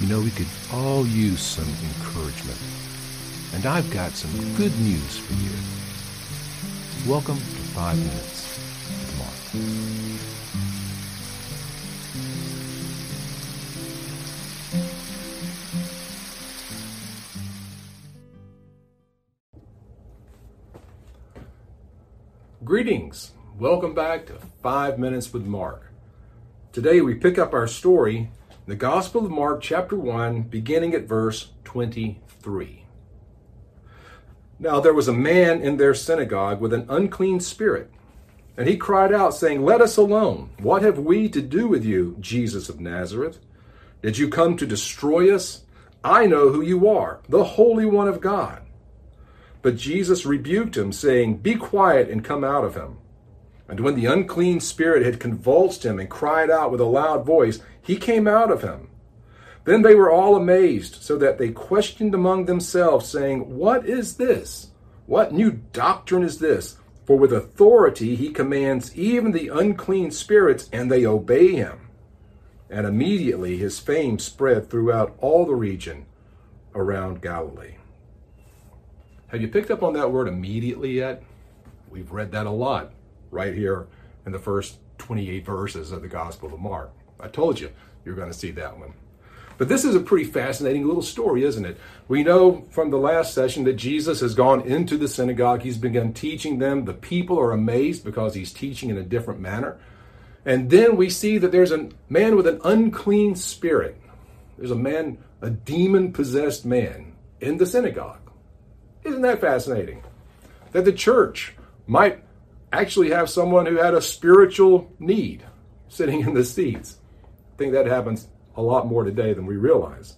You know, we could all use some encouragement. And I've got some good news for you. Welcome to 5 Minutes with Mark. Greetings. Welcome back to 5 Minutes with Mark. Today we pick up our story the Gospel of Mark, chapter 1, beginning at verse 23. Now there was a man in their synagogue with an unclean spirit, and he cried out, saying, Let us alone. What have we to do with you, Jesus of Nazareth? Did you come to destroy us? I know who you are, the Holy One of God. But Jesus rebuked him, saying, Be quiet and come out of him. And when the unclean spirit had convulsed him and cried out with a loud voice, he came out of him. Then they were all amazed, so that they questioned among themselves, saying, What is this? What new doctrine is this? For with authority he commands even the unclean spirits, and they obey him. And immediately his fame spread throughout all the region around Galilee. Have you picked up on that word immediately yet? We've read that a lot right here in the first 28 verses of the Gospel of Mark. I told you you're going to see that one. But this is a pretty fascinating little story, isn't it? We know from the last session that Jesus has gone into the synagogue. He's begun teaching them. The people are amazed because he's teaching in a different manner. And then we see that there's a man with an unclean spirit. There's a man, a demon possessed man in the synagogue. Isn't that fascinating? That the church might actually have someone who had a spiritual need sitting in the seats. Think that happens a lot more today than we realize.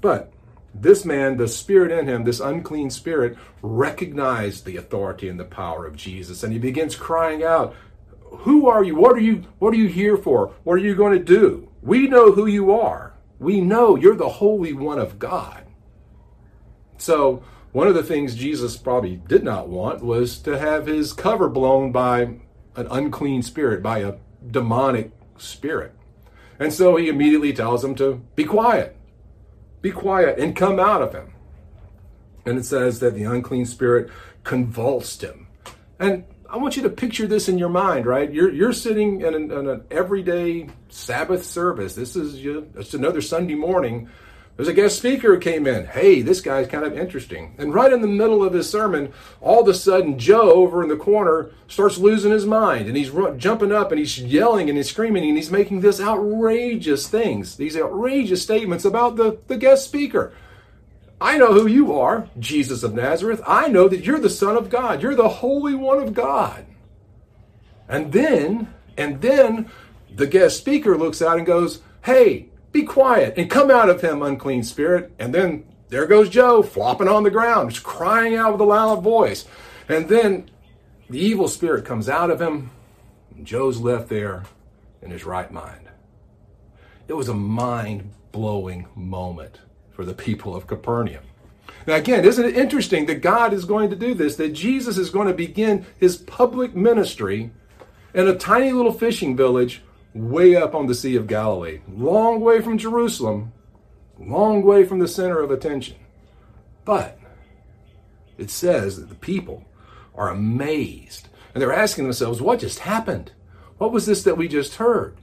But this man, the spirit in him, this unclean spirit, recognized the authority and the power of Jesus, and he begins crying out, Who are you? What are you what are you here for? What are you going to do? We know who you are. We know you're the Holy One of God. So one of the things Jesus probably did not want was to have his cover blown by an unclean spirit, by a demonic spirit. And so he immediately tells him to be quiet, be quiet, and come out of him. And it says that the unclean spirit convulsed him. And I want you to picture this in your mind, right? You're, you're sitting in an, in an everyday Sabbath service. This is just another Sunday morning there's a guest speaker who came in. Hey, this guy's kind of interesting. And right in the middle of his sermon, all of a sudden, Joe over in the corner starts losing his mind. And he's jumping up and he's yelling and he's screaming and he's making this outrageous things, these outrageous statements about the, the guest speaker. I know who you are, Jesus of Nazareth. I know that you're the Son of God. You're the Holy One of God. And then, and then the guest speaker looks out and goes, Hey, be quiet and come out of him, unclean spirit. And then there goes Joe flopping on the ground, just crying out with a loud voice. And then the evil spirit comes out of him, and Joe's left there in his right mind. It was a mind blowing moment for the people of Capernaum. Now, again, isn't it interesting that God is going to do this, that Jesus is going to begin his public ministry in a tiny little fishing village way up on the Sea of Galilee, long way from Jerusalem, long way from the center of attention. But it says that the people are amazed and they're asking themselves, what just happened? What was this that we just heard?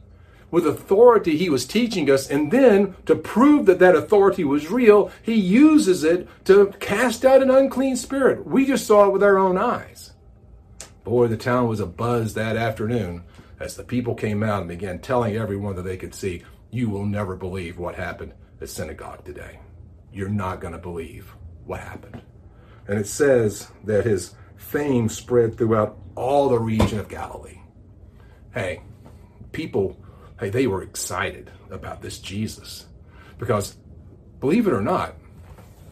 With authority, he was teaching us, and then to prove that that authority was real, he uses it to cast out an unclean spirit. We just saw it with our own eyes. Boy, the town was abuzz that afternoon as the people came out and began telling everyone that they could see, you will never believe what happened at synagogue today. You're not going to believe what happened. And it says that his fame spread throughout all the region of Galilee. Hey, people, hey, they were excited about this Jesus because, believe it or not,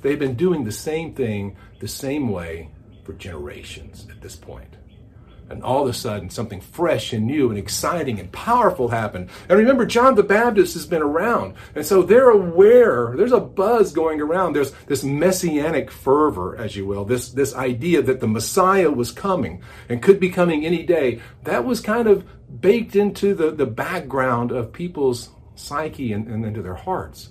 they've been doing the same thing the same way for generations at this point and all of a sudden something fresh and new and exciting and powerful happened. And remember, John the Baptist has been around. And so they're aware, there's a buzz going around. There's this messianic fervor, as you will, this, this idea that the Messiah was coming and could be coming any day. That was kind of baked into the, the background of people's psyche and, and into their hearts.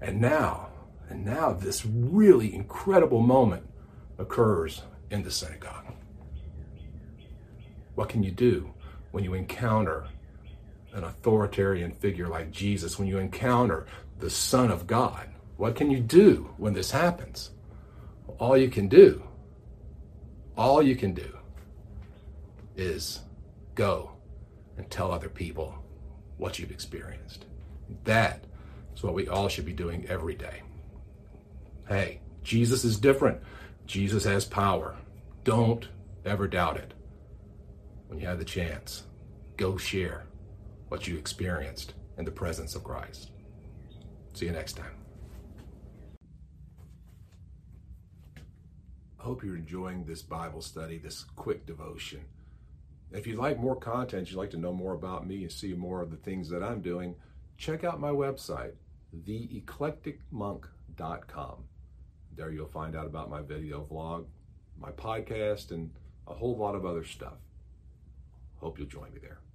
And now, and now this really incredible moment occurs in the synagogue. What can you do when you encounter an authoritarian figure like Jesus, when you encounter the Son of God? What can you do when this happens? All you can do, all you can do is go and tell other people what you've experienced. That is what we all should be doing every day. Hey, Jesus is different. Jesus has power. Don't ever doubt it. When you have the chance, go share what you experienced in the presence of Christ. See you next time. I hope you're enjoying this Bible study, this quick devotion. If you'd like more content, you'd like to know more about me and see more of the things that I'm doing, check out my website, theeclecticmonk.com. There you'll find out about my video vlog, my podcast, and a whole lot of other stuff. Hope you'll join me there.